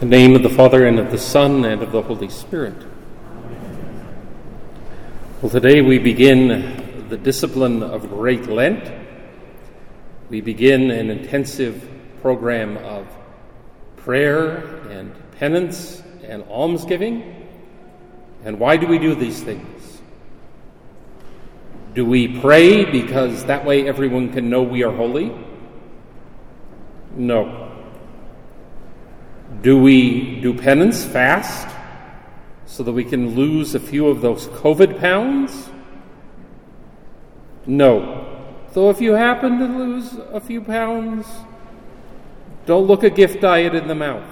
The name of the Father, and of the Son, and of the Holy Spirit. Well, today we begin the discipline of Great Lent. We begin an intensive program of prayer and penance and almsgiving. And why do we do these things? Do we pray because that way everyone can know we are holy? No. Do we do penance fast so that we can lose a few of those COVID pounds? No. Though if you happen to lose a few pounds, don't look a gift diet in the mouth.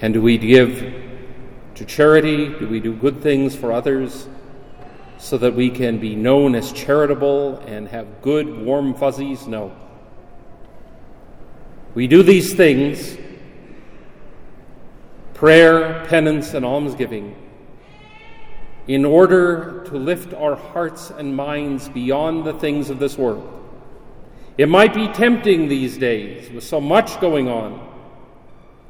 And do we give to charity? Do we do good things for others so that we can be known as charitable and have good, warm fuzzies? No. We do these things prayer, penance, and almsgiving in order to lift our hearts and minds beyond the things of this world. It might be tempting these days, with so much going on,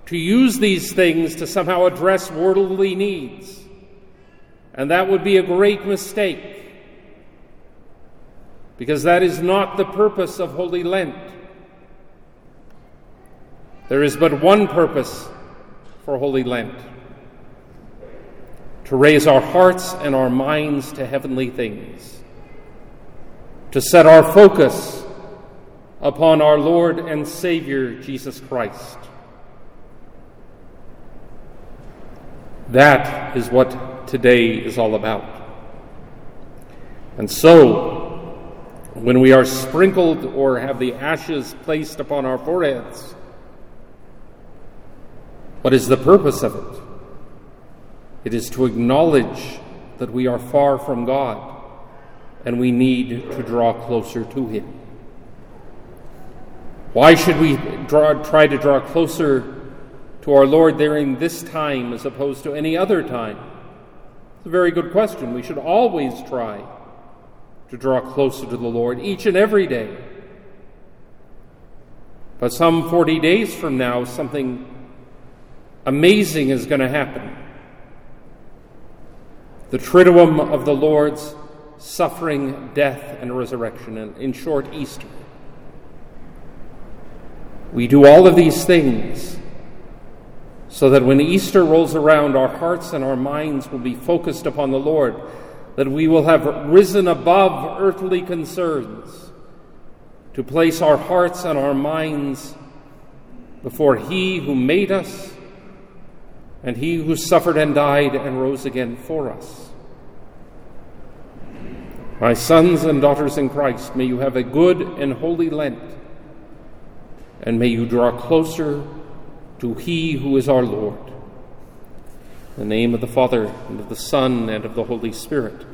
to use these things to somehow address worldly needs. And that would be a great mistake, because that is not the purpose of Holy Lent. There is but one purpose for Holy Lent to raise our hearts and our minds to heavenly things, to set our focus upon our Lord and Savior Jesus Christ. That is what today is all about. And so, when we are sprinkled or have the ashes placed upon our foreheads, what is the purpose of it? It is to acknowledge that we are far from God and we need to draw closer to Him. Why should we draw, try to draw closer to our Lord during this time as opposed to any other time? It's a very good question. We should always try to draw closer to the Lord each and every day. But some 40 days from now, something amazing is going to happen. The Triduum of the Lord's suffering, death, and resurrection, and in short, Easter. We do all of these things so that when Easter rolls around, our hearts and our minds will be focused upon the Lord, that we will have risen above earthly concerns to place our hearts and our minds before He who made us and he who suffered and died and rose again for us. My sons and daughters in Christ, may you have a good and holy Lent, and may you draw closer to He who is our Lord. In the name of the Father, and of the Son, and of the Holy Spirit.